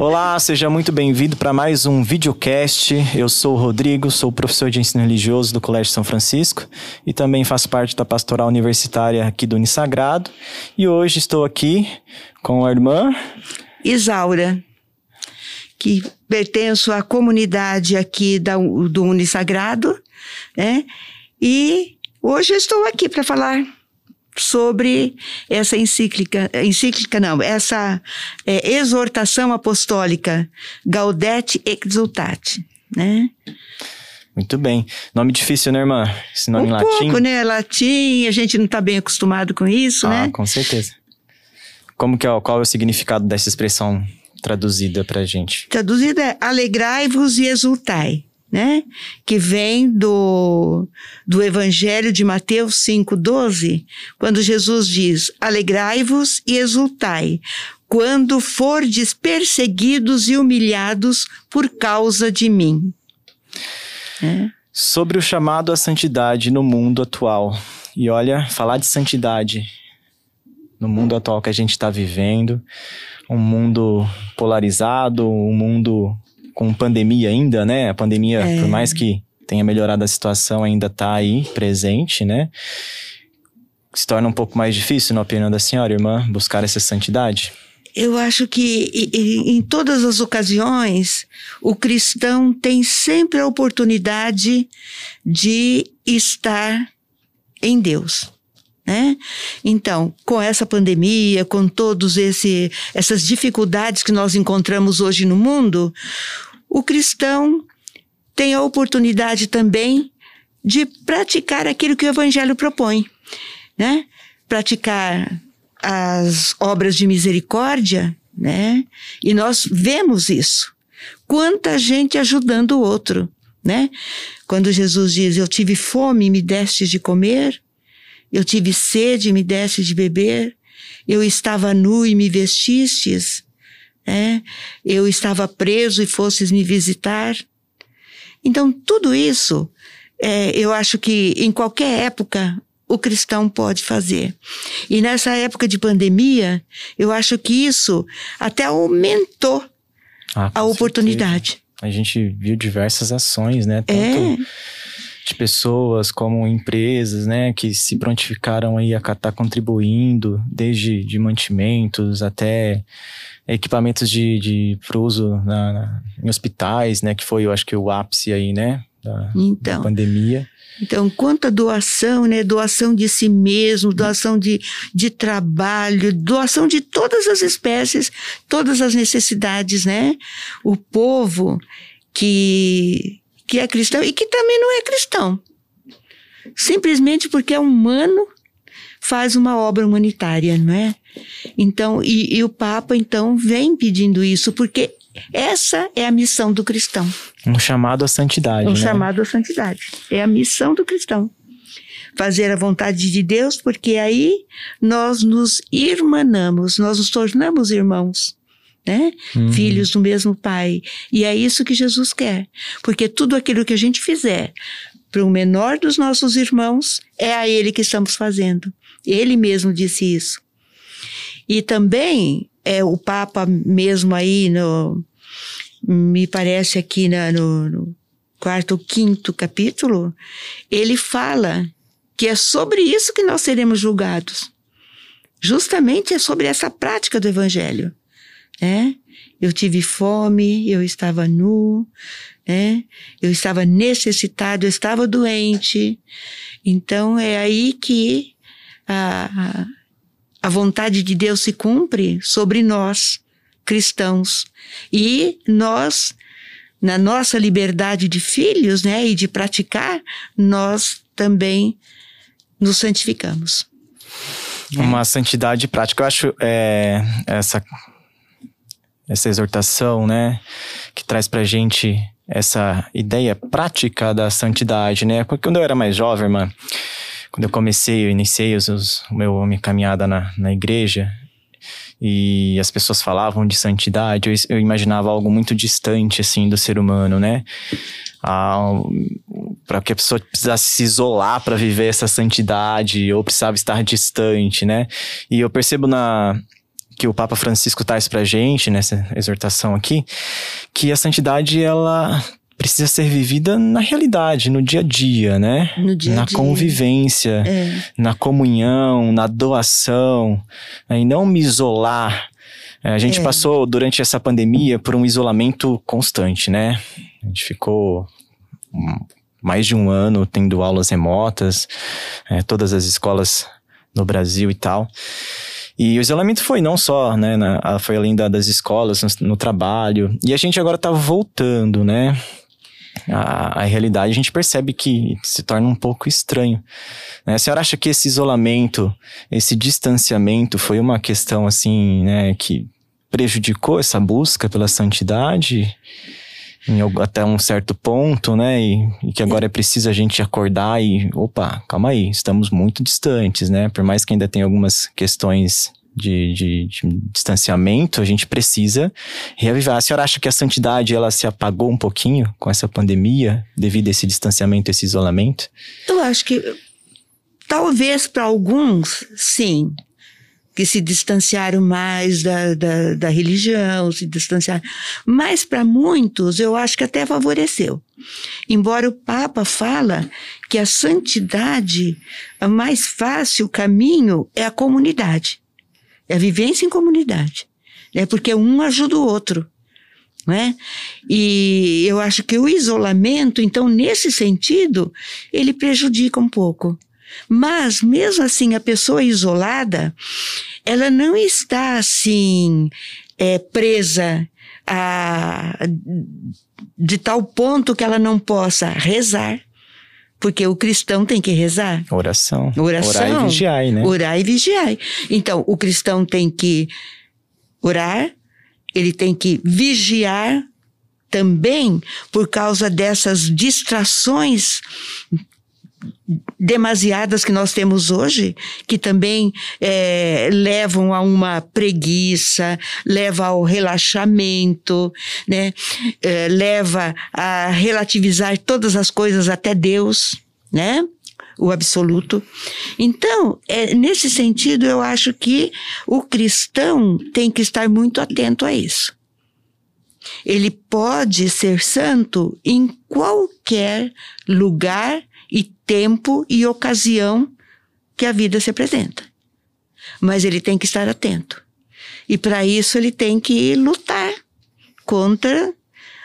Olá, seja muito bem-vindo para mais um videocast. Eu sou o Rodrigo, sou professor de ensino religioso do Colégio São Francisco e também faço parte da pastoral universitária aqui do Unisagrado. E hoje estou aqui com a irmã Isaura, que pertenço à comunidade aqui da, do Unisagrado, né? E hoje estou aqui para falar sobre essa encíclica, encíclica não, essa é, exortação apostólica Gaudete Exultate, né? Muito bem. Nome difícil, né, irmã? Esse nome um em latim? pouco, né? Latim, a gente não está bem acostumado com isso, ah, né? com certeza. Como que é, qual é o significado dessa expressão traduzida pra gente? Traduzida é alegrai-vos e exultai né? Que vem do, do Evangelho de Mateus 5,12, quando Jesus diz: Alegrai-vos e exultai, quando fordes perseguidos e humilhados por causa de mim. É. Sobre o chamado à santidade no mundo atual. E olha, falar de santidade no mundo atual que a gente está vivendo, um mundo polarizado, um mundo com pandemia ainda, né? A pandemia, é. por mais que tenha melhorado a situação, ainda está aí presente, né? Se torna um pouco mais difícil, na opinião da senhora, irmã, buscar essa santidade? Eu acho que em todas as ocasiões o cristão tem sempre a oportunidade de estar em Deus. Né? Então, com essa pandemia, com todas essas dificuldades que nós encontramos hoje no mundo, o cristão tem a oportunidade também de praticar aquilo que o Evangelho propõe, né? Praticar as obras de misericórdia, né? E nós vemos isso. Quanta gente ajudando o outro, né? Quando Jesus diz: Eu tive fome e me destes de comer, eu tive sede e me destes de beber, eu estava nu e me vestistes, é, eu estava preso e fosses me visitar. Então, tudo isso, é, eu acho que em qualquer época o cristão pode fazer. E nessa época de pandemia, eu acho que isso até aumentou ah, a oportunidade. Certeza. A gente viu diversas ações, né? Tanto é. De pessoas como empresas, né? Que se prontificaram aí a estar tá contribuindo, desde de mantimentos até equipamentos de, de uso na, na, em hospitais, né? Que foi, eu acho que o ápice aí, né? Da, então, da pandemia. Então, quanta doação, né? Doação de si mesmo, doação de, de trabalho, doação de todas as espécies, todas as necessidades, né? O povo que, que é cristão e que também não é cristão. Simplesmente porque é humano, faz uma obra humanitária, não é? Então, e, e o Papa, então, vem pedindo isso, porque essa é a missão do cristão. Um chamado à santidade. Um né? chamado à santidade. É a missão do cristão. Fazer a vontade de Deus, porque aí nós nos irmanamos, nós nos tornamos irmãos. Né? Uhum. Filhos do mesmo Pai. E é isso que Jesus quer. Porque tudo aquilo que a gente fizer para o menor dos nossos irmãos, é a Ele que estamos fazendo. Ele mesmo disse isso. E também é o Papa mesmo aí no me parece aqui na, no, no quarto ou quinto capítulo, ele fala que é sobre isso que nós seremos julgados. Justamente é sobre essa prática do evangelho. Né? Eu tive fome, eu estava nu, né? eu estava necessitado, eu estava doente. Então é aí que a, a vontade de Deus se cumpre sobre nós, cristãos. E nós, na nossa liberdade de filhos, né, e de praticar, nós também nos santificamos. Uma é. santidade prática. Eu acho é, essa, essa exortação, né, que traz pra gente essa ideia prática da santidade, né? Porque quando eu era mais jovem, irmã, quando eu comecei, eu iniciei os, os, o meu, a minha caminhada na, na igreja e as pessoas falavam de santidade, eu, eu imaginava algo muito distante, assim, do ser humano, né? Para que a pessoa precisasse se isolar para viver essa santidade ou precisava estar distante, né? E eu percebo na que o Papa Francisco traz pra gente nessa exortação aqui, que a santidade ela precisa ser vivida na realidade, no dia a dia, né? No dia na a dia. convivência, É. na comunhão, na doação, né? e não me isolar. É, A gente É. passou durante essa pandemia por um isolamento constante, né? A gente ficou mais de um ano tendo aulas remotas, é, todas as escolas no Brasil e tal. E o isolamento foi não só, né, na- foi além da- das escolas, no, no trabalho. E a gente agora tá voltando, né? A, a realidade a gente percebe que se torna um pouco estranho. Né? A senhora acha que esse isolamento, esse distanciamento foi uma questão assim, né, que prejudicou essa busca pela santidade em até um certo ponto, né? E, e que agora é preciso a gente acordar e, opa, calma aí, estamos muito distantes, né? Por mais que ainda tenha algumas questões de, de- de distanciamento, a gente precisa reavivar. A senhora acha que a santidade ela se apagou um pouquinho com essa pandemia devido a esse distanciamento, esse isolamento? Eu acho que talvez para alguns, sim, que se distanciaram mais da, da, da religião, se distanciaram. Mas para muitos, eu acho que até favoreceu. Embora o Papa fala que a santidade, o mais fácil caminho é a comunidade, é a vivência em comunidade, né? Porque um ajuda o outro. Não é? E eu acho que o isolamento, então, nesse sentido, ele prejudica um pouco. Mas, mesmo assim, a pessoa isolada, ela não está assim, é, presa a, de tal ponto que ela não possa rezar, porque o cristão tem que rezar. Oração. Oração. Orar e vigiar, né? Orar e vigiar. Então, o cristão tem que orar, ele tem que vigiar também por causa dessas distrações demasiadas que nós temos hoje, que também eh, levam a uma preguiça, leva ao relaxamento, né? Eh, leva a relativizar todas as coisas até Deus, né? O absoluto. Então, é, nesse sentido, eu acho que o cristão tem que estar muito atento a isso. Ele pode ser santo em qualquer lugar e tempo e ocasião que a vida se apresenta. Mas ele tem que estar atento. E para isso ele tem que lutar contra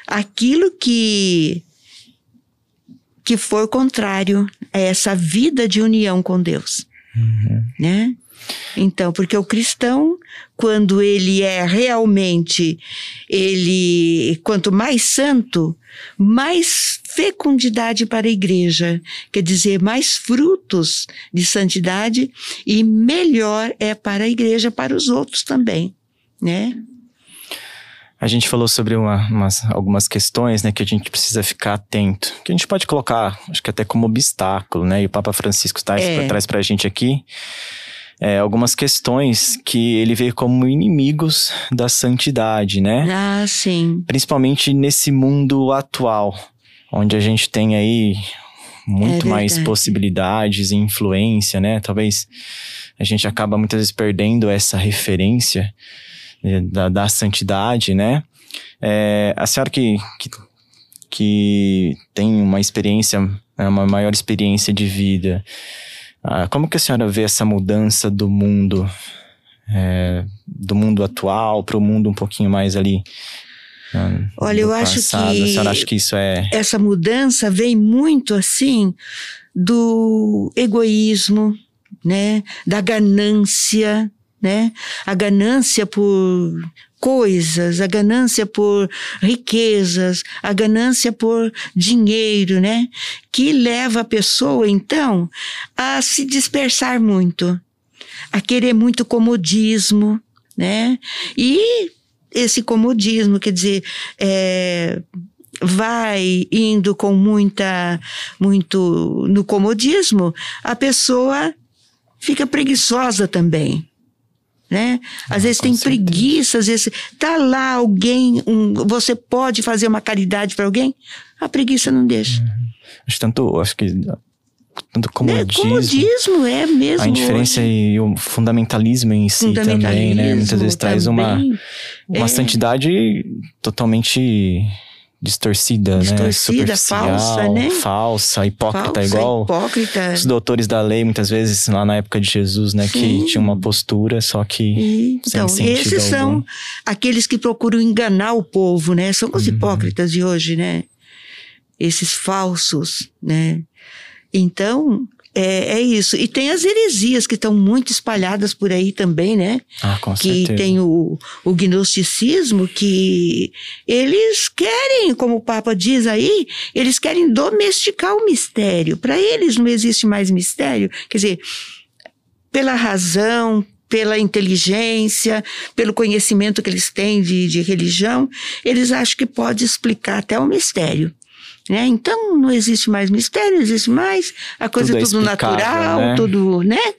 aquilo que que for contrário a essa vida de união com Deus, né? Então, porque o cristão, quando ele é realmente, ele, quanto mais santo, mais fecundidade para a igreja, quer dizer, mais frutos de santidade e melhor é para a igreja, para os outros também, né? A gente falou sobre uma- umas, algumas questões, né, que a gente precisa ficar atento. Que a gente pode colocar, acho que até como obstáculo, né? E o Papa Francisco traz, É. traz pra gente aqui é, algumas questões que ele vê como inimigos da santidade, né? Ah, sim. Principalmente nesse mundo atual, onde a gente tem aí muito É mais possibilidades e influência, né? Talvez a gente acaba muitas vezes perdendo essa referência eh, da, da santidade, né? É, a senhora que, que, que tem uma experiência, né, uma maior experiência de vida, ah, como que a senhora vê essa mudança do mundo, é, do mundo atual para o mundo um pouquinho mais ali? ah, Olha, eu acho passado? que- A senhora acha que isso é... essa mudança vem muito assim do egoísmo, né? Da ganância, né? A ganância por coisas, a ganância por riquezas, a ganância por dinheiro, né? Que leva a pessoa, então, a se dispersar muito, a querer muito comodismo, né? E esse comodismo, quer dizer, é, vai indo com muita, muito no comodismo, a pessoa fica preguiçosa também. Né? Às Ah, vezes com tem certeza. preguiça, às vezes tá lá alguém, um, você pode fazer uma caridade para alguém, a preguiça não deixa. Acho tanto, acho que tanto comodismo. É, comodismo é mesmo. A indiferença hoje. e o fundamentalismo em si também, né? Muitas vezes traz uma, uma é. santidade totalmente distorcida, Distorcida, né? Falsa, né? Falsa, hipócrita, Falsa, igual hipócrita. os doutores da lei, muitas vezes, lá na época de Jesus, né? Que Sim. tinha uma postura, só que E, sem Então, sentido esses são algum. aqueles que procuram enganar o povo, né? São os Uhum. hipócritas de hoje, né? Esses falsos, né? Então, é, é isso. E tem as heresias que estão muito espalhadas por aí também, né? Ah, com que certeza. tem o, o gnosticismo, que eles querem, como o Papa diz aí, eles querem domesticar o mistério. Para eles não existe mais mistério. Quer dizer, pela razão, pela inteligência, pelo conhecimento que eles têm de, de religião, eles acham que pode explicar até o mistério. Né? Então não existe mais mistério, não existe mais a coisa Tudo é tudo, natural, né? tudo, né?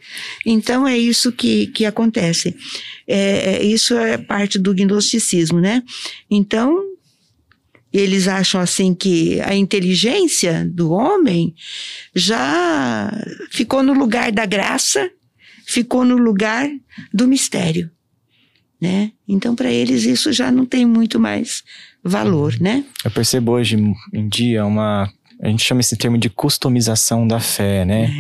Então é isso que, que acontece. É, é- isso é parte do gnosticismo, né? Então eles acham assim que a inteligência do homem já ficou no lugar da graça, ficou no lugar do mistério, né? Então para eles isso já não tem muito mais valor, né? Eu percebo hoje em dia uma. A gente chama esse termo de customização da fé, né?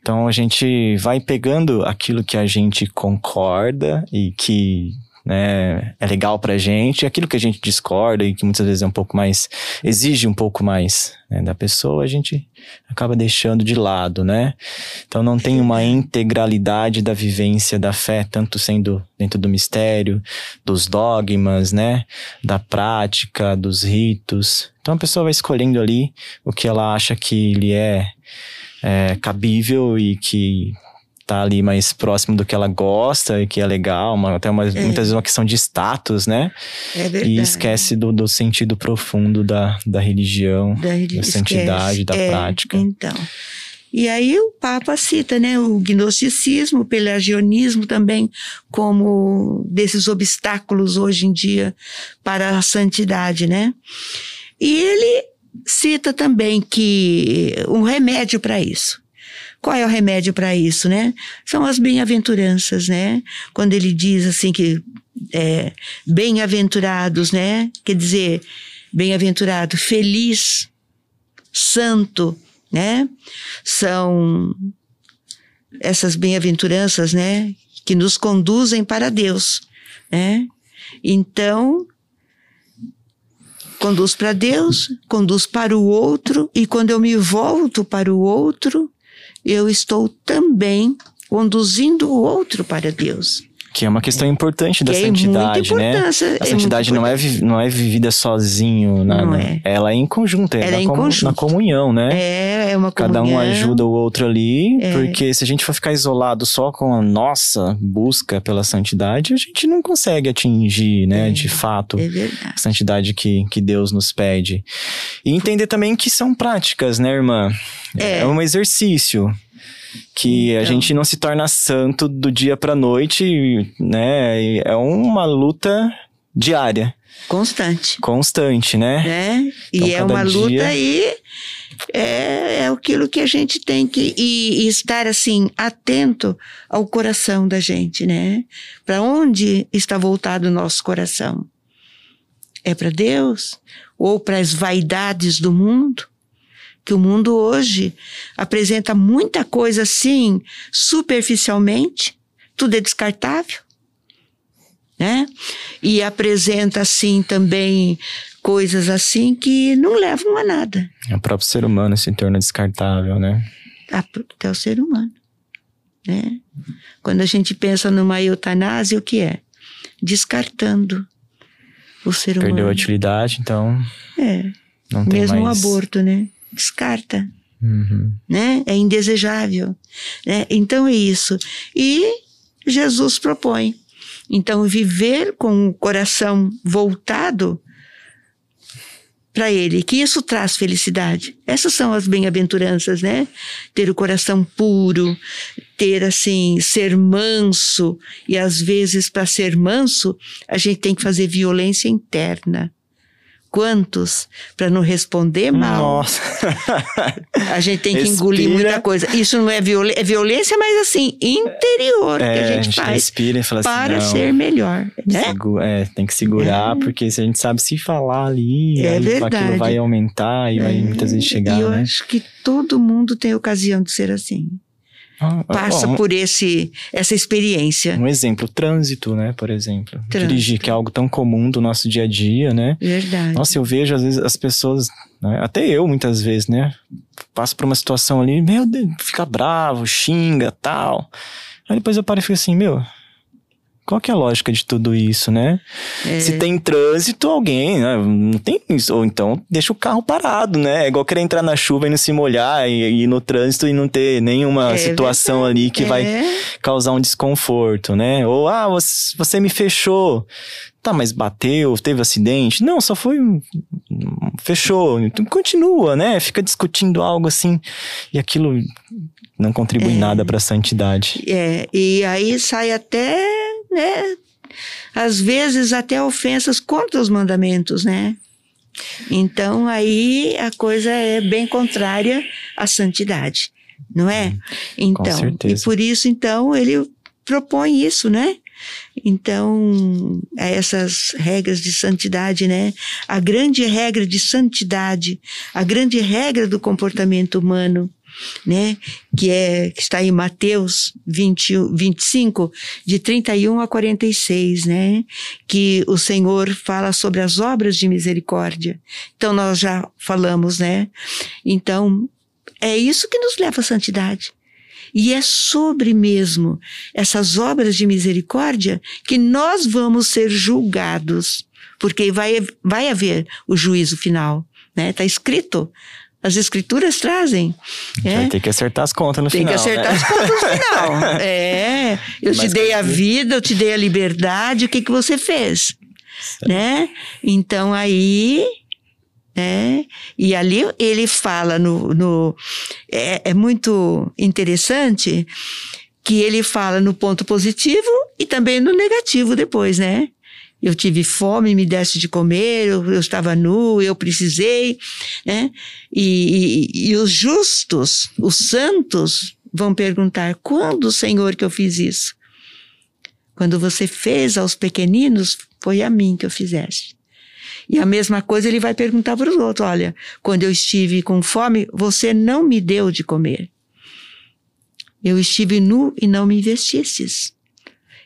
Então a gente vai pegando aquilo que a gente concorda e que né, é legal pra gente, aquilo que a gente discorda e que muitas vezes é um pouco mais. exige um pouco mais né, da pessoa, a gente acaba deixando de lado, né? Então não tem uma integralidade da vivência da fé, tanto sendo dentro do mistério, dos dogmas, né? Da prática, dos ritos. Então a pessoa vai escolhendo ali o que ela acha que lhe é, é cabível e que tá ali mais próximo do que ela gosta e que é legal, uma- até uma, muitas vezes uma questão de status, né? É verdade. E esquece do, do sentido profundo da, da religião, da, da santidade, da É, prática. Então. E aí o Papa cita, né, o gnosticismo, o pelagianismo também como desses obstáculos hoje em dia para a santidade, né? E ele cita também que um remédio para isso. Qual é o remédio para isso, né? São as bem-aventuranças, né? Quando ele diz assim que é, bem-aventurados, né? Quer dizer, bem-aventurado, feliz, santo, né? São essas bem-aventuranças, né? Que nos conduzem para Deus, né? Então, conduz para Deus, conduz para o outro, e quando eu me volto para o outro, eu estou também conduzindo o outro para Deus. Que é uma questão importante da que santidade, é né? A é santidade não é, não é vivida sozinho, nada. Não é. Ela é em conjunto, é Ela na, é em comu- conjunto. na comunhão, né? É, é uma Cada um comunhão. ajuda o outro ali, É. porque se a gente for ficar isolado só com a nossa busca pela santidade, a gente não consegue atingir, né, É. de fato, É a santidade que, que Deus nos pede. E entender também que são práticas, né, irmã? É. um exercício. Que a Então. gente não se torna santo do dia pra noite, né? E É uma luta diária, Constante. constante, né? né? Então, e é uma dia- luta aí é, é aquilo que a gente tem que e, e estar assim atento ao coração da gente, né? Para onde está voltado o nosso coração? É para Deus ou para as vaidades do mundo? Que o mundo hoje apresenta muita coisa assim, superficialmente, tudo é descartável né? E apresenta assim também coisas assim que não levam a nada O próprio ser humano se torna descartável, né? até o ser humano, né? Quando a gente pensa numa eutanásia, o que é? Descartando o ser Perdeu a humano. utilidade, então É, não tem mesmo o mais... aborto, né? Descarta. Uhum. né? É indesejável, né? Então é isso. E Jesus propõe. Então viver com o coração voltado para ele, que isso traz felicidade. Essas são as bem-aventuranças, né? Ter o coração puro, ter assim, ser manso, e às vezes para ser manso, a gente tem que fazer violência interna. Quantos para não responder mal. Nossa. A gente tem que Respira. engolir muita coisa. Isso não é, viol é violência, mas assim, interior que É, a gente, faz respira e fala para assim, ser melhor, né? segu- é, tem que segurar, É. porque se a gente sabe se falar ali, É aí aquilo vai aumentar e vai É, muitas vezes chegar, e eu né? acho que todo mundo tem ocasião de ser assim. Ah, Passa ó, um- por esse essa experiência. Um exemplo, trânsito, né, por exemplo. Trânsito. Dirigir, que é algo tão comum do nosso dia a dia, né? Verdade. Nossa, eu vejo às vezes as pessoas, né, até eu muitas vezes, né? Passo por uma situação ali, meu Deus, fica bravo, xinga, tal. Aí depois eu paro e fico assim, meu, qual que é a lógica de tudo isso, né? É. Se tem trânsito, alguém, né? Não tem isso. Ou então deixa o carro parado, né? É igual querer entrar na chuva e não se molhar e e ir no trânsito e não ter nenhuma É situação ali que vai É, causar um desconforto, né? Ou, ah, você, você me fechou. Tá, mas bateu, teve acidente? Não, só foi. Fechou. Então continua, né? Fica discutindo algo assim. E aquilo não contribui É. nada para a santidade. é, e aí sai até, né? Às vezes até ofensas contra os mandamentos, né? Então aí a coisa é bem contrária à santidade, não é? Então, e por isso então ele propõe isso, né? Então, essas regras de santidade, né? A grande regra de santidade, a grande regra do comportamento humano, né? Que é que está em Mateus 20, 25, de 31 a 46, né? Que o Senhor fala sobre as obras de misericórdia. Então nós já falamos, né? Então, é isso que nos leva à santidade. E é sobre mesmo essas obras de misericórdia que nós vamos ser julgados, porque vai, vai haver o juízo final, né? Está escrito, as escrituras trazem. Vai É, ter que acertar as contas no tem final. que acertar né? as contas no final. É, eu te Mas dei a vida, eu te dei a liberdade, o que que você fez? Né? Então aí, né? E ali ele fala no, no é, é muito interessante que ele fala no ponto positivo e também no negativo depois, né? Eu tive fome, me deste de comer, eu, eu estava nu, eu precisei, né? E, e, e os justos, os santos, vão perguntar: quando, Senhor, que eu fiz isso? Quando você fez aos pequeninos, foi a mim que eu fizeste. E a mesma coisa ele vai perguntar para os outros: olha, quando eu estive com fome, você não me deu de comer. Eu estive nu e não me vestistes.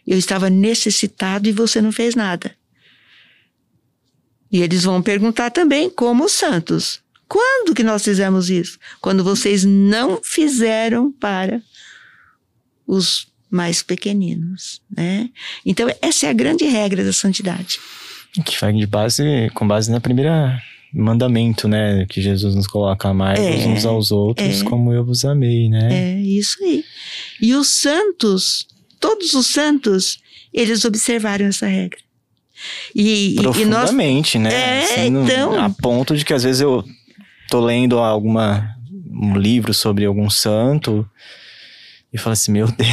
Eu estava necessitado e você não fez nada. E eles vão perguntar também, como os santos: quando que nós fizemos isso? Quando vocês não fizeram para os mais pequeninos, né? Então essa é a grande regra da santidade. Que vai de base, com base na primeira mandamento, né? Que Jesus nos coloca mais É, uns aos outros, é. como eu vos amei, né? É isso aí. E os santos, todos os santos, eles observaram essa regra. E, e- e nós Profundamente, né? É, no- então. A ponto de que às vezes eu tô lendo alguma, um livro sobre algum santo e falo assim, meu Deus,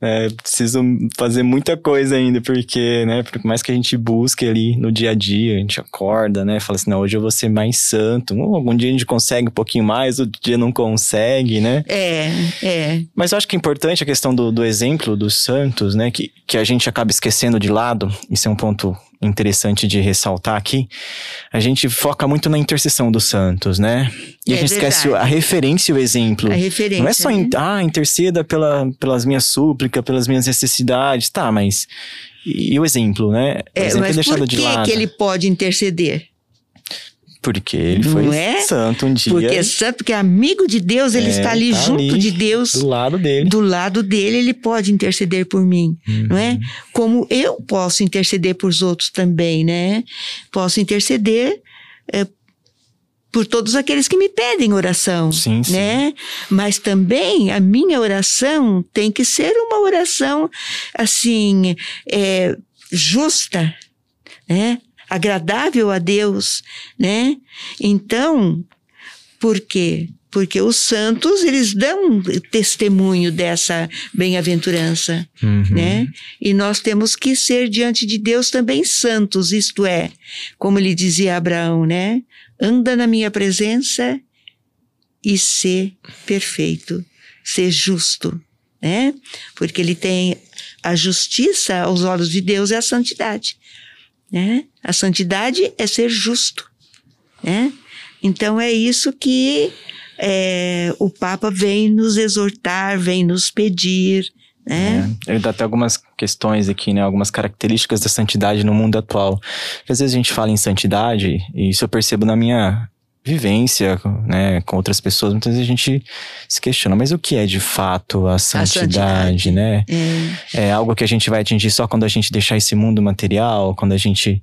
é, preciso fazer muita coisa ainda, porque, né, por mais que a gente busque ali no dia a dia, a gente acorda, né, fala assim, não, hoje eu vou ser mais santo, algum dia a gente consegue um pouquinho mais, outro dia não consegue, né? É, é. Mas eu acho que é importante a questão do, do exemplo dos santos, né? Que, que a gente acaba esquecendo de lado. Isso é um ponto interessante de ressaltar aqui. A gente foca muito na intercessão dos santos, né? E a É gente esquece verdade. a referência e o exemplo. A referência. Não é só, né? ah, interceda pela, pelas minhas súplicas, pelas minhas necessidades. Tá, mas. E, e o exemplo, né? O É, exemplo é mas deixado por de que, lado. que ele pode interceder? Porque ele Não foi é? santo um dia. Porque é santo, porque é amigo de Deus, ele É, está ali tá junto ali, de Deus, do lado dele. do lado dele, ele pode interceder por mim, não é? Como eu posso interceder por os outros também, né? Posso interceder é, por todos aqueles que me pedem oração, Sim, sim. né? Mas também a minha oração tem que ser uma oração assim é, justa, né? Agradável a Deus, né? Então, por quê? porque os santos, eles dão testemunho dessa bem-aventurança, uhum. né? E nós temos que ser diante de Deus também santos, isto é, como lhe dizia Abraão, né? Anda na minha presença e ser perfeito, ser justo, né? Porque ele tem a justiça aos olhos de Deus é a santidade, né? A santidade é ser justo, né? Então é isso que é, o Papa vem nos exortar, vem nos pedir. Né? É, ele dá até algumas questões aqui, né? Algumas características da santidade no mundo atual. Porque às vezes a gente fala em santidade, e isso eu percebo na minha vivência, né, com outras pessoas, muitas vezes a gente se questiona, mas o que é de fato a santidade, a santidade. né? É. é. algo que a gente vai atingir só quando a gente deixar esse mundo material, quando a gente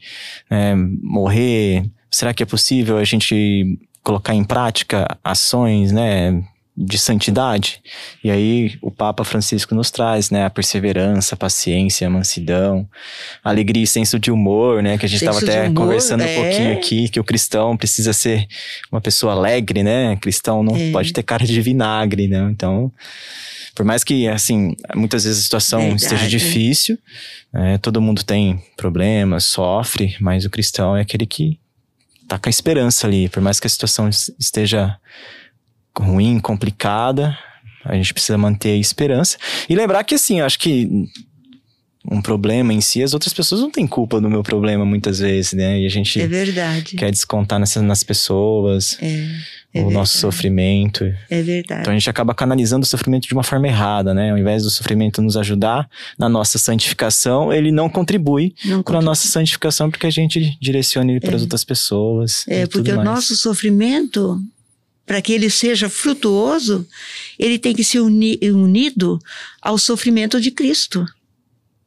né, morrer? Será que é possível a gente colocar em prática ações, né, de santidade. E aí o Papa Francisco nos traz, né, a perseverança, a paciência, a mansidão, a alegria e senso de humor, né, que a gente estava até humor, conversando é. um pouquinho aqui, que o cristão precisa ser uma pessoa alegre, né? Cristão não é. pode ter cara de vinagre, né? Então, por mais que, assim, muitas vezes a situação Verdade. esteja difícil, né, todo mundo tem problemas, sofre, mas o cristão é aquele que tá com a esperança ali, por mais que a situação esteja ruim, complicada, a gente precisa manter a esperança. E lembrar que, assim, eu acho que um problema em si, as outras pessoas não têm culpa do meu problema muitas vezes, né? E a gente é verdade. quer descontar nessas, nas pessoas é, é o verdade. nosso sofrimento. É verdade. Então a gente acaba canalizando o sofrimento de uma forma errada, né? Ao invés do sofrimento nos ajudar na nossa santificação, ele não contribui para a nossa santificação porque a gente direciona ele para é. as outras pessoas. É, porque o nosso sofrimento para que ele seja frutuoso, ele tem que ser uni unido ao sofrimento de Cristo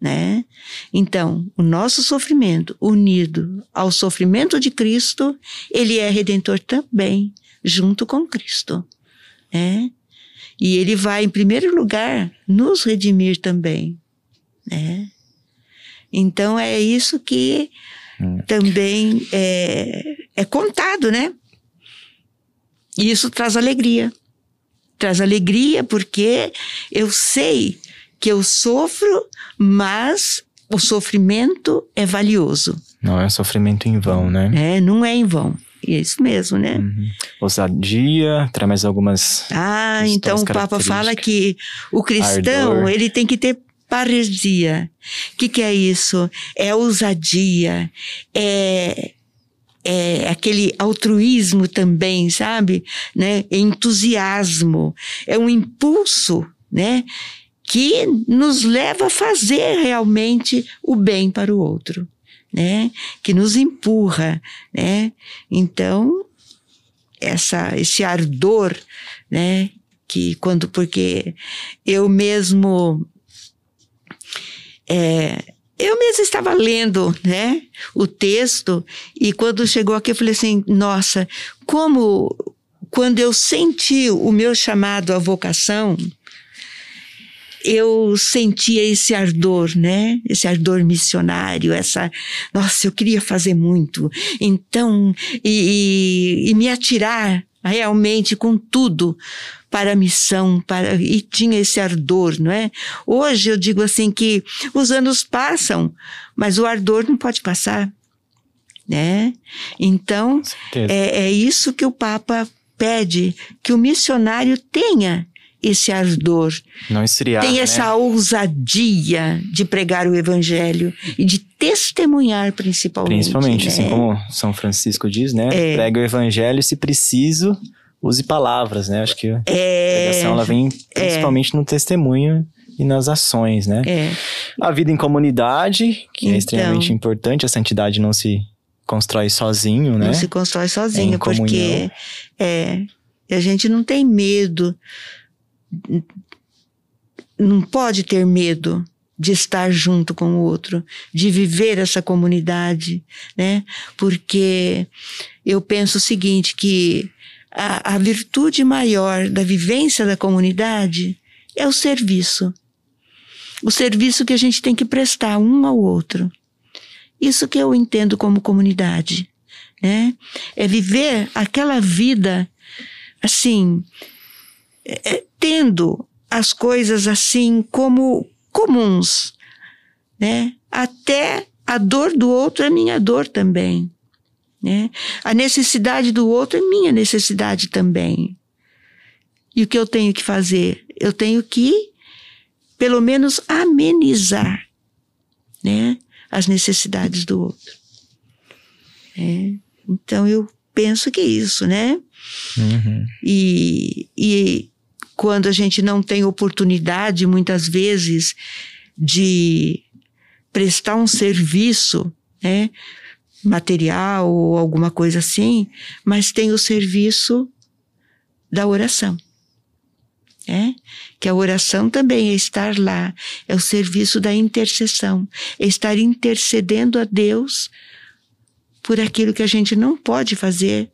né? Então, o nosso sofrimento unido ao sofrimento de Cristo, ele é redentor também, junto com Cristo, né? E ele vai, em primeiro lugar, nos redimir também, né? Então, é isso que hum. também é, é contado, né? E isso traz alegria. Traz alegria porque eu sei que eu sofro, mas o sofrimento é valioso. Não é sofrimento em vão, né? É, não é em vão. É isso mesmo, né? Uhum. Ousadia, traz mais algumas. Ah, então o Papa fala que o cristão, Ardor. ele tem que ter paresia. O que, que é isso? É ousadia, é é aquele altruísmo também, sabe? Né? Entusiasmo, é um impulso, né? que nos leva a fazer realmente o bem para o outro, né? Que nos empurra, né? Então, essa, esse ardor, né? Que quando, porque eu mesmo, é, eu mesmo estava lendo, né? O texto e quando chegou aqui eu falei assim, nossa, como quando eu senti o meu chamado à vocação, eu sentia esse ardor, né? Esse ardor missionário, essa, nossa, eu queria fazer muito. Então, e, e, e me atirar realmente com tudo para a missão, para e tinha esse ardor, não é? Hoje eu digo assim que os anos passam, mas o ardor não pode passar, né? Então é, é isso que o Papa pede que o missionário tenha esse ardor. Não esfriar. Tem essa né? ousadia de pregar o evangelho e de testemunhar principalmente. Principalmente, assim né? assim como São Francisco diz, né? É. Prega o evangelho se preciso, use palavras, né? Acho que a é. pregação ela vem principalmente é. no testemunho e nas ações, né? É. A vida em comunidade, que é então, é extremamente importante, a santidade não se constrói sozinho, né? Não se constrói sozinho, porque é, a gente não tem medo não pode ter medo de estar junto com o outro, de viver essa comunidade, né? Porque eu penso o seguinte, que a, a virtude maior da vivência da comunidade é o serviço. O serviço que a gente tem que prestar um ao outro. Isso que eu entendo como comunidade, né? É viver aquela vida assim, é, tendo as coisas assim como comuns, né? Até a dor do outro é minha dor também, né? A necessidade do outro é minha necessidade também. E o que eu tenho que fazer? Eu tenho que, pelo menos, amenizar, né? As necessidades do outro. É. Então eu penso que é isso, né? Uhum. E, e quando a gente não tem oportunidade, muitas vezes, de prestar um serviço, né? Material ou alguma coisa assim, mas tem o serviço da oração. É? Que a oração também é estar lá, é o serviço da intercessão, é estar intercedendo a Deus por aquilo que a gente não pode fazer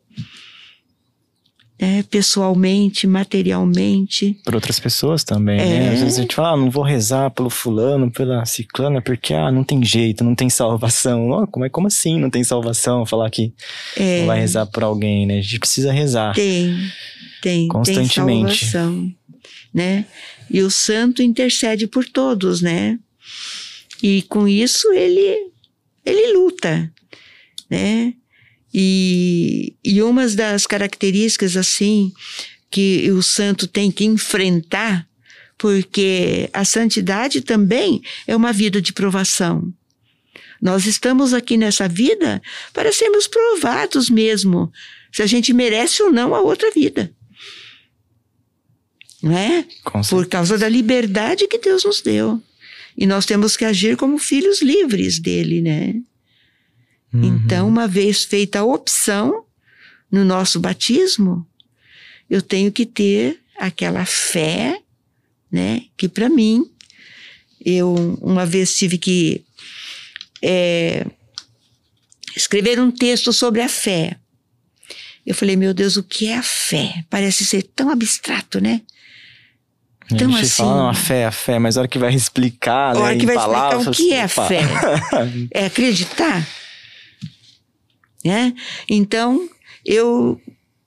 né, pessoalmente, materialmente. Por outras pessoas também, é. né? Às vezes a gente fala, ah, não vou rezar pelo fulano, pela ciclana, porque ah, não tem jeito, não tem salvação. Oh, como, é, como assim não tem salvação? Falar que é. não vai rezar por alguém, né? A gente precisa rezar. Tem, tem. Constantemente. Tem salvação, né? E o santo intercede por todos, né? E com isso ele, ele luta, né? E, e uma das características, assim, que o santo tem que enfrentar, porque a santidade também é uma vida de provação. Nós estamos aqui nessa vida para sermos provados mesmo, se a gente merece ou não a outra vida. Não é? Por causa da liberdade que Deus nos deu. E nós temos que agir como filhos livres dele, né? Uhum. Então, uma vez feita a opção no nosso batismo, eu tenho que ter aquela fé, né? Que para mim, eu uma vez tive que é, escrever um texto sobre a fé. Eu falei, meu Deus, o que é a fé? Parece ser tão abstrato, né? Então, a gente assim, fala, não, a fé, a fé, mas a hora que vai explicar, a né, hora que vai palavras, explicar o que é a fé, é acreditar né? Então, eu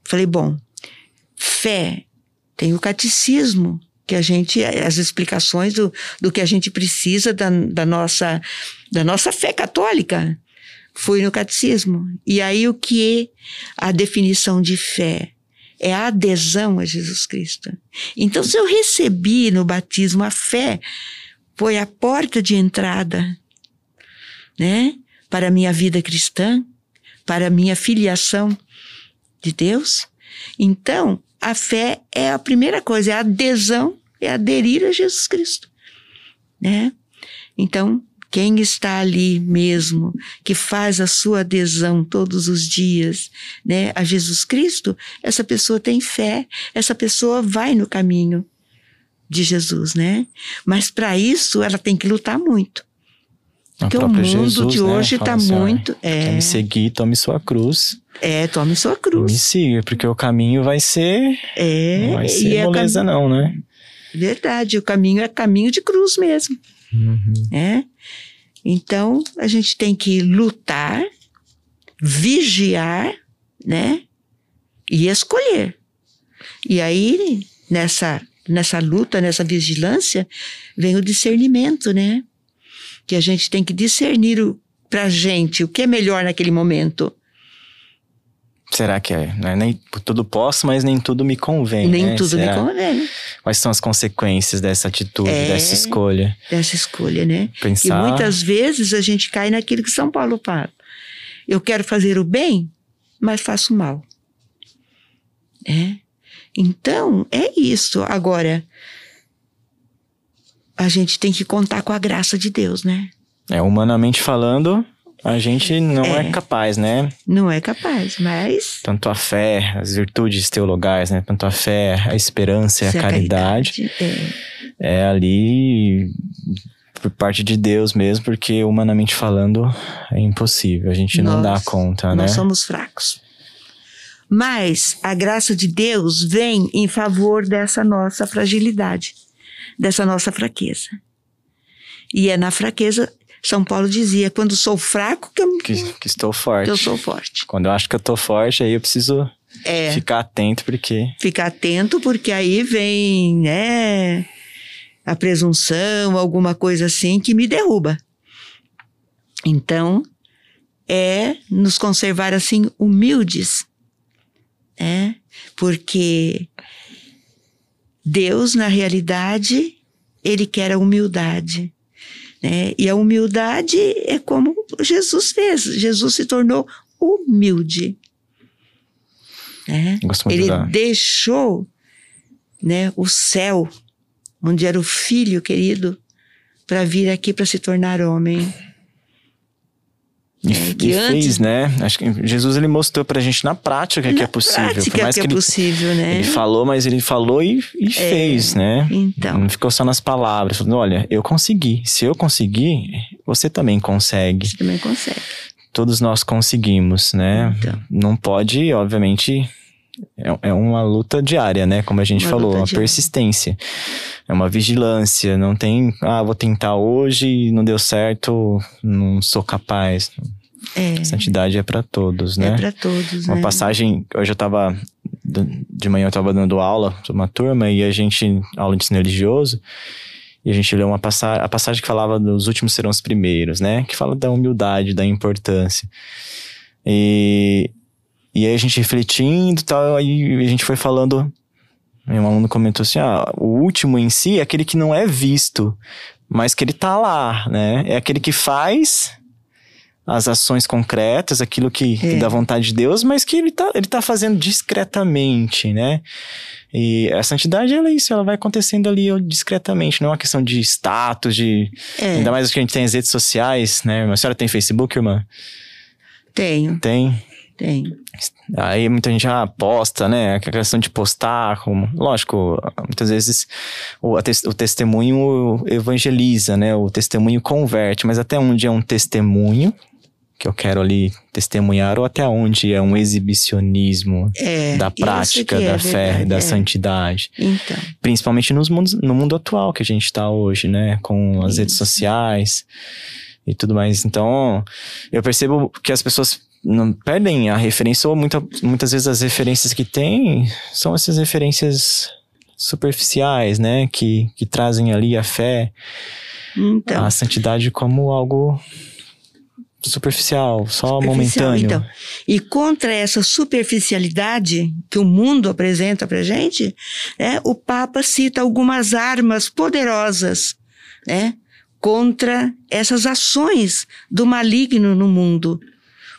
falei, bom, fé, tem o catecismo, que a gente, as explicações do, do que a gente precisa da, da, nossa, da nossa fé católica. Fui no catecismo. E aí o que é a definição de fé? É a adesão a Jesus Cristo. Então, se eu recebi no batismo a fé, foi a porta de entrada, né? Para a minha vida cristã, para minha filiação de Deus. Então, a fé é a primeira coisa, é a adesão, é aderir a Jesus Cristo, né? Então, quem está ali mesmo, que faz a sua adesão todos os dias, né, a Jesus Cristo, essa pessoa tem fé, essa pessoa vai no caminho de Jesus, né? Mas para isso ela tem que lutar muito. Porque o mundo Jesus, de né, hoje está assim, muito. é, quer me seguir, tome sua cruz. É, tome sua cruz. Me siga, porque o caminho vai ser. É, não vai ser é moleza, cam... não, né? Verdade, o caminho é caminho de cruz mesmo. Uhum. É? Então, a gente tem que lutar, vigiar, né? E escolher. E aí, nessa, nessa luta, nessa vigilância, vem o discernimento, né? Que a gente tem que discernir para a gente o que é melhor naquele momento. Será que é? Né? Nem tudo posso, mas nem tudo me convém. Nem né? tudo Será? me convém. Quais são as consequências dessa atitude, é, dessa escolha? Dessa escolha, né? Pensar... E muitas vezes a gente cai naquilo que São Paulo fala. Eu quero fazer o bem, mas faço o mal. É? Então, é isso. Agora, a gente tem que contar com a graça de Deus, né? É, humanamente falando, a gente não é, é, capaz, né? Não é capaz, mas. Tanto a fé, as virtudes teologais, né? Tanto a fé, a esperança e a, a caridade. caridade é. é ali por parte de Deus mesmo, porque humanamente falando é impossível, a gente nós, não dá conta, nós né? Nós somos fracos. Mas a graça de Deus vem em favor dessa nossa fragilidade dessa nossa fraqueza. E é na fraqueza, São Paulo dizia, quando sou fraco que eu que, que estou forte. Que eu sou forte. Quando eu acho que eu estou forte, aí eu preciso É. Ficar atento, porque. Ficar atento, porque aí vem, né? A presunção, alguma coisa assim que me derruba. Então, é nos conservar assim humildes, é, porque Deus, na realidade, ele quer a humildade. Né? E a humildade é como Jesus fez. Jesus se tornou humilde. Né? Ele deixou né, o céu, onde era o filho querido, para vir aqui para se tornar homem. E, é, e antes, fez, né? Acho que Jesus ele mostrou pra gente na prática na que é possível. Prática mais que, que é ele, possível, né? Ele falou, mas ele falou e, e é, fez, né? Então. Não ficou só nas palavras. Falou, olha, eu consegui. Se eu conseguir, você também consegue. Você também consegue. Todos nós conseguimos, né? Então. Não pode, obviamente, é, é uma luta diária, né? Como a gente uma falou, uma diária. persistência. É uma vigilância. Não tem, ah, vou tentar hoje, não deu certo, não sou capaz. É. Santidade é para todos, né? É para todos. Uma né? passagem, hoje eu tava de manhã eu tava dando aula para uma turma e a gente aula de ensino religioso e a gente leu uma passagem, a passagem que falava dos últimos serão os primeiros, né? Que fala da humildade, da importância. E, e aí a gente refletindo e tal, aí a gente foi falando. Meu aluno comentou assim: ah, o último em si é aquele que não é visto, mas que ele tá lá, né? É aquele que faz as ações concretas, aquilo que, é. que dá vontade de Deus, mas que ele tá, ele tá fazendo discretamente, né? E a santidade, ela é isso, ela vai acontecendo ali discretamente, não é uma questão de status, de... É. Ainda mais que a gente tem as redes sociais, né? A senhora tem Facebook, irmã? Tenho. Tem? Tenho. Aí muita gente já posta, né? A questão de postar, como, lógico, muitas vezes o, o testemunho evangeliza, né? O testemunho converte, mas até onde é um testemunho, que eu quero ali testemunhar ou até onde é um exibicionismo é, da prática, é da fé, verdade, da é. santidade. Então. Principalmente nos mundos, no mundo atual que a gente está hoje, né? Com as Isso. redes sociais e tudo mais. Então, eu percebo que as pessoas não perdem a referência, ou muita, muitas vezes as referências que tem são essas referências superficiais, né? Que, que trazem ali a fé, então. a santidade como algo superficial, só superficial, momentâneo. Então, e contra essa superficialidade que o mundo apresenta pra gente, né, o Papa cita algumas armas poderosas, né, contra essas ações do maligno no mundo.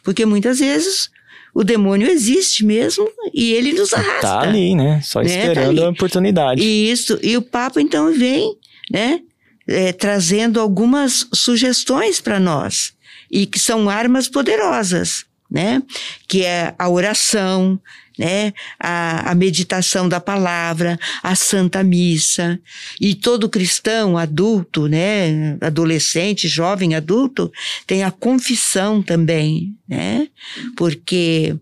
Porque muitas vezes o demônio existe mesmo e ele nos tá arrasta. Tá ali, né? Só né? esperando tá a oportunidade. Isso. E o Papa então vem, né? É, trazendo algumas sugestões para nós e que são armas poderosas, né? Que é a oração, né? A, a, meditação da palavra, a Santa Missa. E todo cristão adulto, né? Adolescente, jovem, adulto, tem a confissão também, né? Porque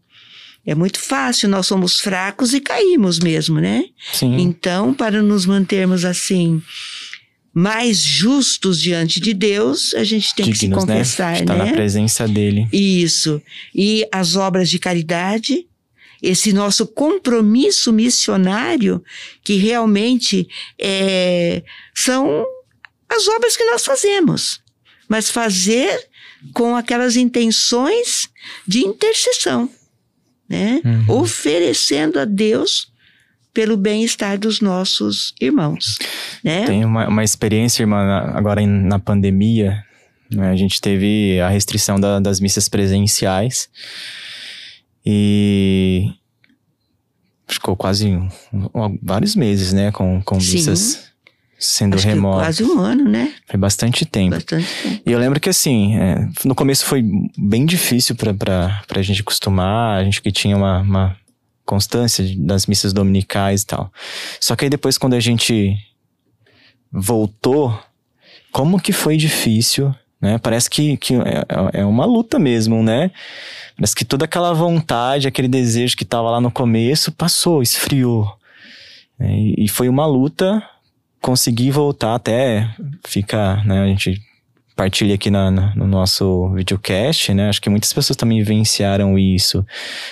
é muito fácil, nós somos fracos e caímos mesmo, né? Sim. Então, para nos mantermos assim, mais justos diante de Deus, a gente tem Dignos, que se né? confessar, né? Está né? na presença dele. Isso. E as obras de caridade, esse nosso compromisso missionário, que realmente é, são as obras que nós fazemos, mas fazer com aquelas intenções de intercessão, né? Uhum. Oferecendo a Deus pelo bem-estar dos nossos irmãos. Né? Tem uma, uma experiência, irmã, agora na pandemia, né, a gente teve a restrição da, das missas presenciais e ficou quase um, um, vários meses, né, com, com missas sendo Acho remotas. quase um ano, né? Foi bastante tempo. Bastante tempo. E eu lembro que assim, é, no começo foi bem difícil para a gente acostumar, a gente que tinha uma, uma constância das missas dominicais e tal. Só que aí depois, quando a gente voltou, como que foi difícil, né? Parece que, que é, é uma luta mesmo, né? Parece que toda aquela vontade, aquele desejo que estava lá no começo passou, esfriou. E, e foi uma luta conseguir voltar até fica, né? A gente partilha aqui na, no nosso videocast, né? Acho que muitas pessoas também vivenciaram isso,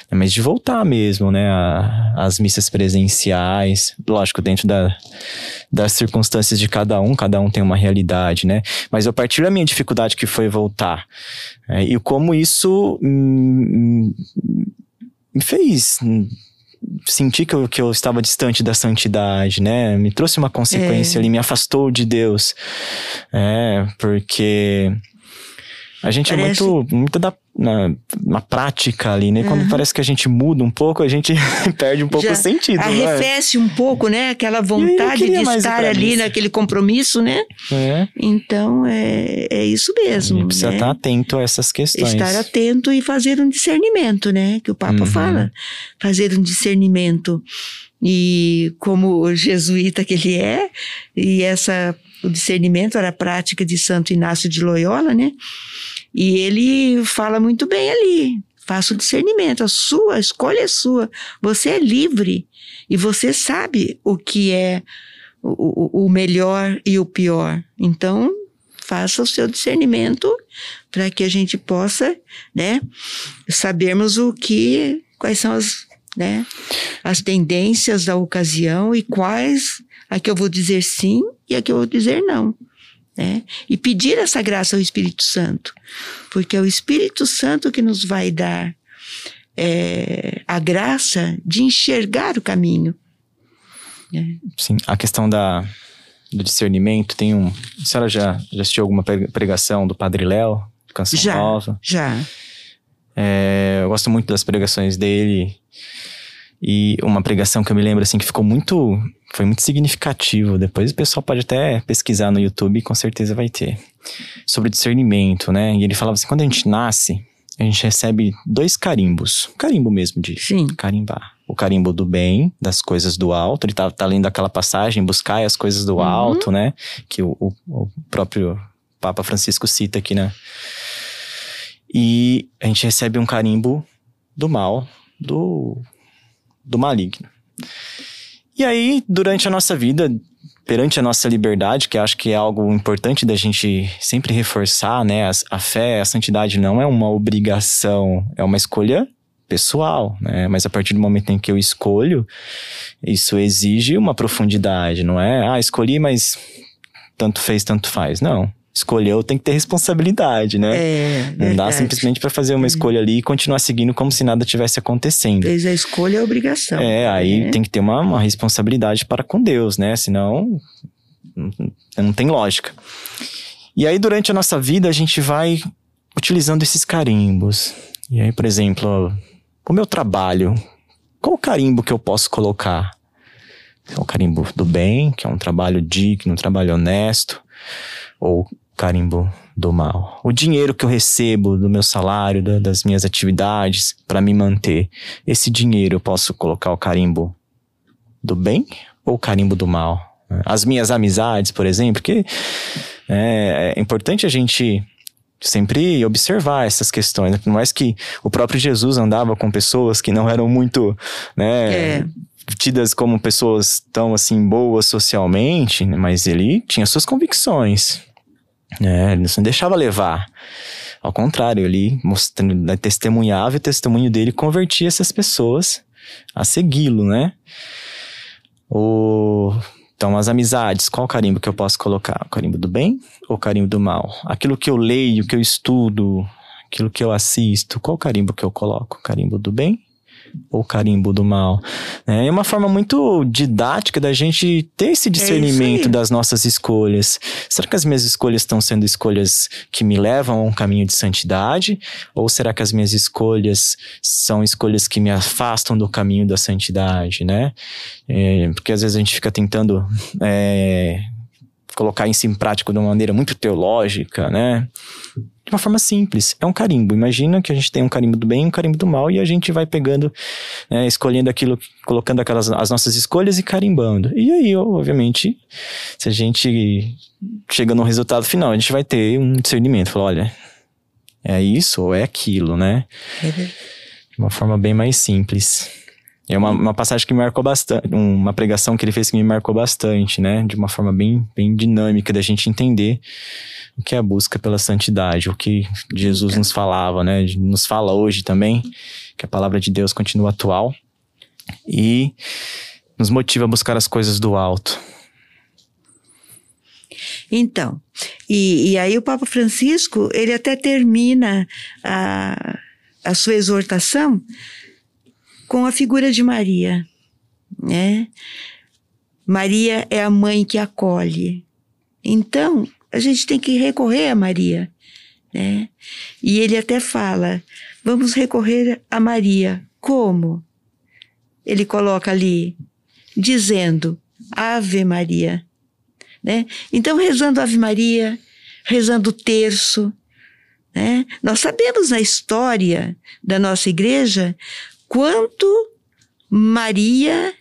né? mas de voltar mesmo, né? A, as missas presenciais, lógico, dentro da, das circunstâncias de cada um, cada um tem uma realidade, né? Mas eu partilho a minha dificuldade que foi voltar. É, e como isso hum, me fez senti que eu, que eu estava distante da santidade, né? Me trouxe uma consequência é. ali, me afastou de Deus. É, porque a gente Parece... é muito, muito da na, na prática ali, né? Quando uhum. parece que a gente muda um pouco, a gente perde um pouco Já o sentido. É? Arrefece um pouco, né? Aquela vontade de estar ali naquele compromisso, né? É. Então, é, é isso mesmo. A gente precisa né? estar atento a essas questões. Estar atento e fazer um discernimento, né? Que o Papa uhum. fala. Fazer um discernimento. E como jesuíta que ele é, e essa, o discernimento era a prática de Santo Inácio de Loyola, né? E ele fala muito bem ali. Faça o discernimento, a sua a escolha é sua. Você é livre e você sabe o que é o, o melhor e o pior. Então, faça o seu discernimento para que a gente possa, né, sabermos o que, quais são as, né, as tendências da ocasião e quais a que eu vou dizer sim e a que eu vou dizer não né? E pedir essa graça ao Espírito Santo, porque é o Espírito Santo que nos vai dar é, a graça de enxergar o caminho. Né? Sim, a questão da, do discernimento, tem um. A senhora já, já assistiu alguma pregação do Padre Léo, Canção já, Nova? Já. É, eu gosto muito das pregações dele. E uma pregação que eu me lembro assim que ficou muito. Foi muito significativo. Depois o pessoal pode até pesquisar no YouTube, com certeza vai ter. Sobre discernimento, né? E ele falava assim: quando a gente nasce, a gente recebe dois carimbos. Carimbo mesmo de Sim. carimbar. O carimbo do bem, das coisas do alto. Ele tá, tá lendo aquela passagem, buscar as coisas do uhum. alto, né? Que o, o, o próprio Papa Francisco cita aqui, né? E a gente recebe um carimbo do mal, do do maligno. E aí, durante a nossa vida, perante a nossa liberdade, que acho que é algo importante da gente sempre reforçar, né? A, a, fé, a santidade não é uma obrigação, é uma escolha pessoal, né? Mas a partir do momento em que eu escolho, isso exige uma profundidade, não é? Ah, escolhi, mas tanto fez, tanto faz. Não escolheu tem que ter responsabilidade, né? É, Não verdade. dá simplesmente para fazer uma escolha ali e continuar seguindo como se nada tivesse acontecendo. Fez a escolha é obrigação. É, aí é. tem que ter uma, uma, responsabilidade para com Deus, né? Senão não tem lógica. E aí durante a nossa vida a gente vai utilizando esses carimbos. E aí, por exemplo, o meu trabalho, qual o carimbo que eu posso colocar? É o carimbo do bem, que é um trabalho digno, um trabalho honesto, ou carimbo do mal. O dinheiro que eu recebo do meu salário, da, das minhas atividades para me manter, esse dinheiro eu posso colocar o carimbo do bem ou o carimbo do mal? As minhas amizades, por exemplo, que é, é importante a gente sempre observar essas questões. Né? Por mais que o próprio Jesus andava com pessoas que não eram muito, né, é. tidas como pessoas tão assim boas socialmente, né? mas ele tinha suas convicções. É, ele não deixava levar. Ao contrário, ele mostrando, né, testemunhava e o testemunho dele convertia essas pessoas a segui-lo, né? O, então, as amizades, qual carimbo que eu posso colocar? O carimbo do bem ou o carimbo do mal? Aquilo que eu leio, que eu estudo, aquilo que eu assisto, qual carimbo que eu coloco? Carimbo do bem ou carimbo do mal. É uma forma muito didática da gente ter esse é discernimento é das nossas escolhas. Será que as minhas escolhas estão sendo escolhas que me levam a um caminho de santidade? Ou será que as minhas escolhas são escolhas que me afastam do caminho da santidade, né? É, porque às vezes a gente fica tentando é, colocar isso em prática de uma maneira muito teológica, né? de uma forma simples. É um carimbo. Imagina que a gente tem um carimbo do bem e um carimbo do mal e a gente vai pegando, né, escolhendo aquilo, colocando aquelas as nossas escolhas e carimbando. E aí, obviamente, se a gente chega no resultado final, a gente vai ter um discernimento. Falar, olha, é isso ou é aquilo, né? Uhum. De uma forma bem mais simples. É uma, uma passagem que me marcou bastante, uma pregação que ele fez que me marcou bastante, né? De uma forma bem, bem dinâmica da gente entender o que é a busca pela santidade, o que Jesus nos falava, né? Nos fala hoje também, que a palavra de Deus continua atual e nos motiva a buscar as coisas do alto. Então, e, e aí o Papa Francisco, ele até termina a, a sua exortação com a figura de Maria, né? Maria é a mãe que acolhe. Então, a gente tem que recorrer a Maria, né? E ele até fala: vamos recorrer a Maria. Como? Ele coloca ali, dizendo: Ave Maria. Né? Então, rezando Ave Maria, rezando o terço, né? Nós sabemos na história da nossa igreja quanto Maria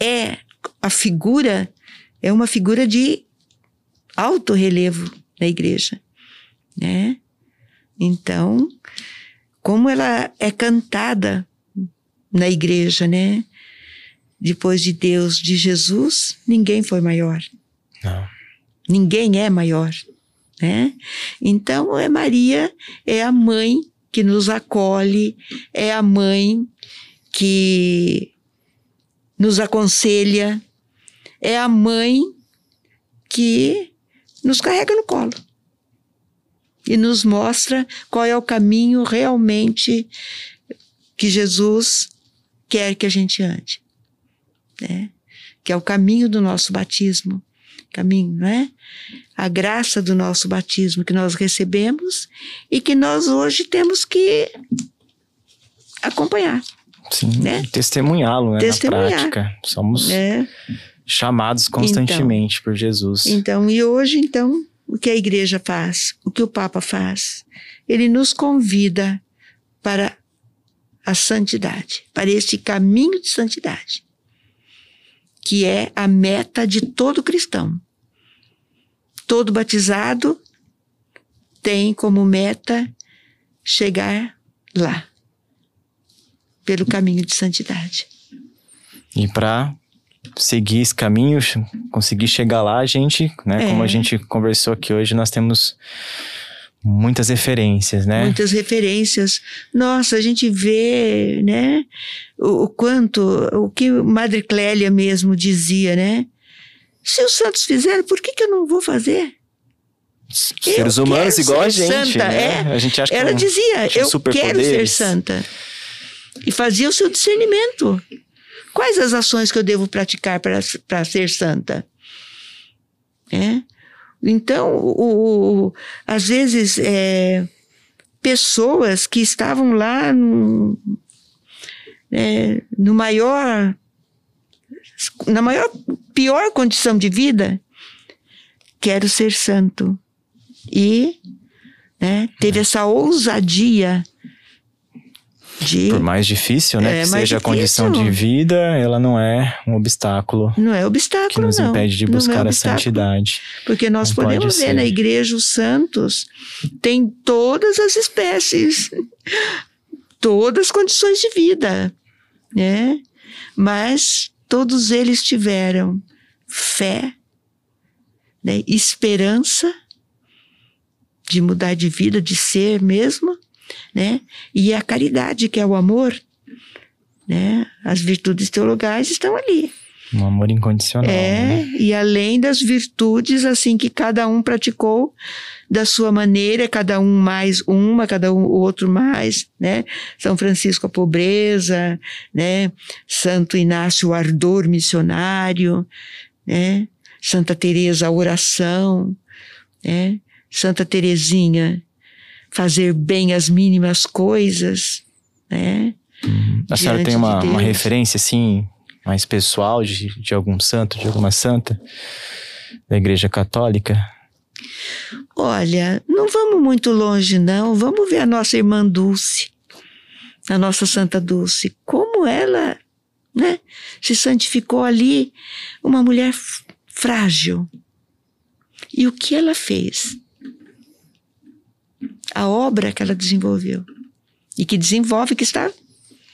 é a figura, é uma figura de alto relevo na igreja, né? Então, como ela é cantada na igreja, né? Depois de Deus, de Jesus, ninguém foi maior. Não. Ninguém é maior, né? Então, é Maria é a mãe que nos acolhe, é a mãe que nos aconselha, é a mãe que nos carrega no colo e nos mostra qual é o caminho realmente que Jesus quer que a gente ande, né? Que é o caminho do nosso batismo, caminho, não é? A graça do nosso batismo que nós recebemos e que nós hoje temos que acompanhar. Sim, né? testemunhá-lo, né? Testemunhar. Na prática. Somos é. chamados constantemente então, por Jesus. Então, e hoje, então, o que a igreja faz? O que o Papa faz? Ele nos convida para a santidade, para este caminho de santidade que é a meta de todo cristão. Todo batizado tem como meta chegar lá, pelo caminho de santidade. E para seguir esse caminho, conseguir chegar lá, a gente, né, é. como a gente conversou aqui hoje, nós temos muitas referências, né? Muitas referências. Nossa, a gente vê, né, o, o quanto, o que Madre Clélia mesmo dizia, né? Se os santos fizeram, por que, que eu não vou fazer? Seres eu humanos igual a gente, santa, né? É. A gente acha que Ela dizia, eu quero ser santa. E fazia o seu discernimento. Quais as ações que eu devo praticar para ser santa? É? Então, o, o, às vezes, é, pessoas que estavam lá no, é, no maior, na maior, pior condição de vida, quero ser santo. E né, teve é. essa ousadia de, Por mais difícil, né, é, que seja difícil. a condição de vida, ela não é um obstáculo. Não é obstáculo, Que nos não. impede de buscar é a santidade. Porque nós não podemos ver ser. na igreja os santos, tem todas as espécies, todas as condições de vida, né? Mas todos eles tiveram fé, né? esperança de mudar de vida, de ser mesmo, né? E a caridade, que é o amor, né? As virtudes teologais estão ali. Um amor incondicional. É, né? e além das virtudes, assim, que cada um praticou da sua maneira, cada um mais uma, cada um o outro mais, né? São Francisco a pobreza, né? Santo Inácio o ardor missionário, né? Santa Teresa a oração, né? Santa Teresinha fazer bem as mínimas coisas, né? Uhum. A senhora tem uma, de uma referência, assim, mais pessoal de, de algum santo, de alguma santa da Igreja Católica? Olha, não vamos muito longe, não. Vamos ver a nossa irmã Dulce, a nossa Santa Dulce, como ela, né, se santificou ali, uma mulher frágil. E o que ela fez? A obra que ela desenvolveu. E que desenvolve, que está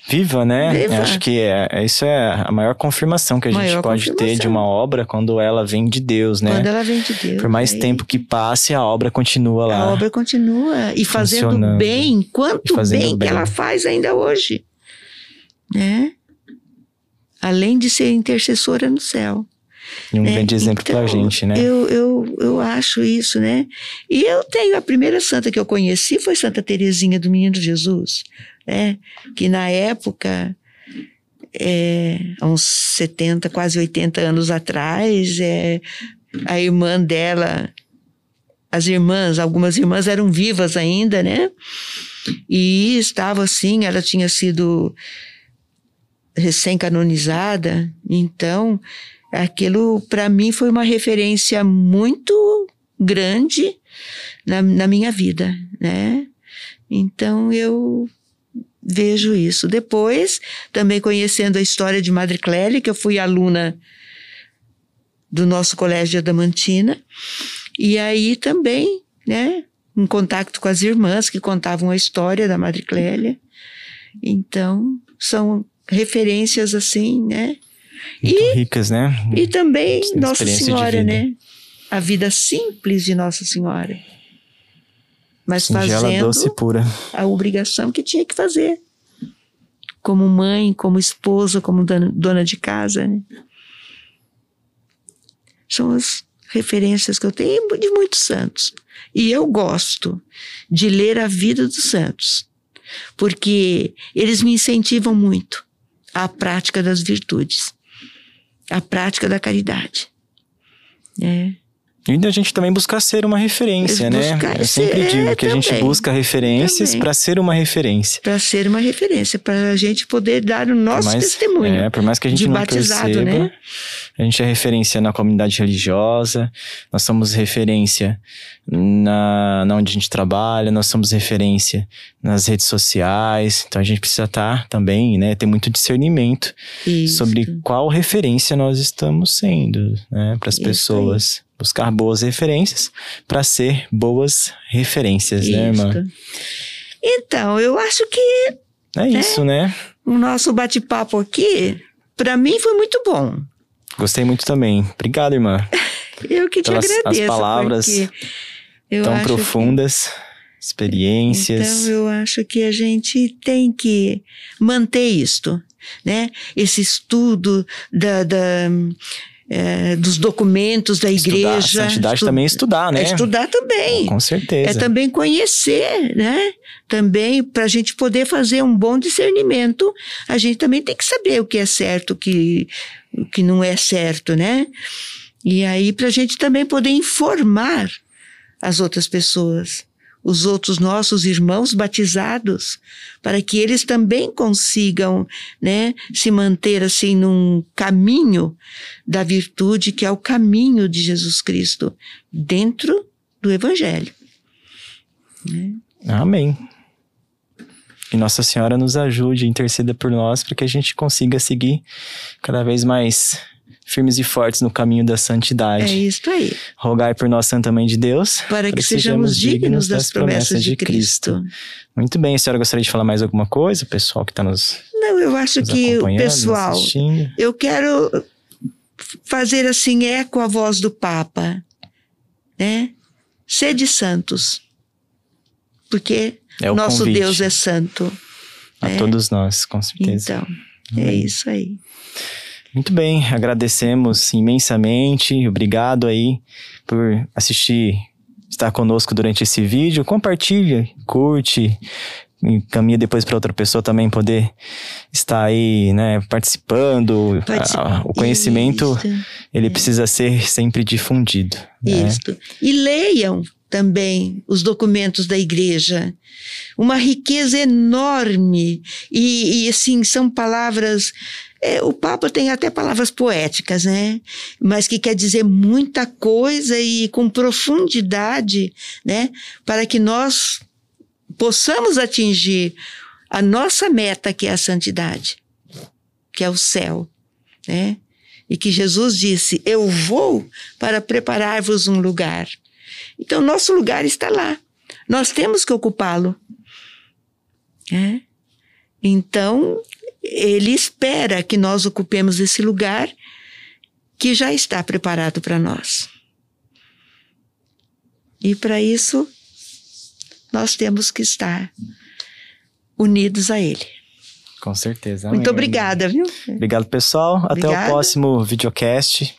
viva, né? Viva. Acho que é, é- isso é a maior confirmação que a gente Maior pode ter de uma obra quando ela vem de Deus, né? Quando ela vem de Deus. Por mais aí tempo que passe, a obra continua lá. A obra continua. E fazendo bem, quanto fazendo bem, bem. que ela faz ainda hoje. Né? Além de ser intercessora no céu. E um né? grande exemplo pra Então, gente, né? Eu, eu, eu acho isso, né? E eu tenho a primeira santa que eu conheci foi Santa Teresinha do Menino Jesus, né? Que na época, é, há uns 70, quase 80 anos atrás, é, a irmã dela, as irmãs, algumas irmãs eram vivas ainda, né? E estava assim, ela tinha sido recém-canonizada, então aquilo para mim foi uma referência muito grande na, na minha vida, né? Então eu vejo isso. Depois, também conhecendo a história de Madre Clélia, que eu fui aluna do nosso colégio Adamantina, e aí também, né, em contato com as irmãs que contavam a história da Madre Clélia. Então, são referências assim, né? Muito ricas, né? E também Nossa Senhora, né? A vida simples de Nossa Senhora. Mas Singela, fazendo doce e pura. a obrigação que tinha que fazer. Como mãe, como esposa, como dona, dona de casa, né? São as referências que eu tenho de muitos santos. E eu gosto de ler a vida dos santos, porque eles me incentivam muito à prática das virtudes, à prática da caridade. né? E a gente também buscar ser uma referência, né? Eu sempre ser, digo que a gente também. busca referências Também. para ser uma referência. Para ser uma referência, para a gente poder dar o nosso mais, testemunho. É, por mais que a gente não perceba, né? a gente é referência na comunidade religiosa, nós somos referência na, na onde a gente trabalha, nós somos referência nas redes sociais, então a gente precisa estar também, né, ter muito discernimento Isso. sobre qual referência nós estamos sendo, né, para as pessoas. Buscar boas referências para ser boas referências, né, irmã? Então, eu acho que É isso, né? o nosso bate-papo aqui, para mim, foi muito bom. Gostei muito também. Obrigado, irmã. Eu que te Pelas- as agradeço. palavras porque eu Tão acho que- profundas, experiências. Então, eu acho que a gente tem que manter isto, né? Esse estudo da, da, eh, dos documentos da Estudar, igreja. santidade estu- também é estudar, né? É estudar também. Com certeza. É também conhecer, né? Também, para a gente poder fazer um bom discernimento, a gente também tem que saber o que é certo, o que, o que não é certo, né? E aí, para a gente também poder informar as outras pessoas, os outros nossos irmãos batizados, para que eles também consigam, né, se manter assim num caminho da virtude, que é o caminho de Jesus Cristo, dentro do Evangelho. Amém. Que Nossa Senhora nos ajude, interceda por nós, para que a gente consiga seguir cada vez mais firmes e fortes no caminho da É santidade. isso aí. Rogai por nós, Santa Mãe de Deus, Para que sejamos dignos das promessas de Cristo. Muito bem, a senhora gostaria de falar mais alguma coisa, pessoal que está nos, Não, eu acho que o pessoal, eu quero fazer assim eco à voz do Papa, né? Sede santos, porque É nosso convite Deus é santo. a né? todos nós, com certeza. Então, é isso aí. Muito bem, agradecemos imensamente. Obrigado aí por assistir, estar conosco durante esse vídeo. Compartilha, curte, encaminha depois para outra pessoa também poder estar aí, né, participando. Participa- Ah, O conhecimento, Isso, ele precisa ser sempre difundido. Né? Isso. E leiam também os documentos da igreja. Uma riqueza enorme. E, e, assim, são palavras. É, o Papa tem até palavras poéticas, né? Mas que quer dizer muita coisa e com profundidade, né? Para que nós possamos atingir a nossa meta, que é a santidade, que é o céu, né? E que Jesus disse: Eu vou para preparar-vos um lugar. Então, nosso lugar está lá. Nós temos que ocupá-lo. É? Então, ele espera que nós ocupemos esse lugar que já está preparado para nós. E para isso, nós temos que estar unidos a Ele. Com certeza. Muito obrigada, viu? Obrigado, pessoal. Até o próximo videocast.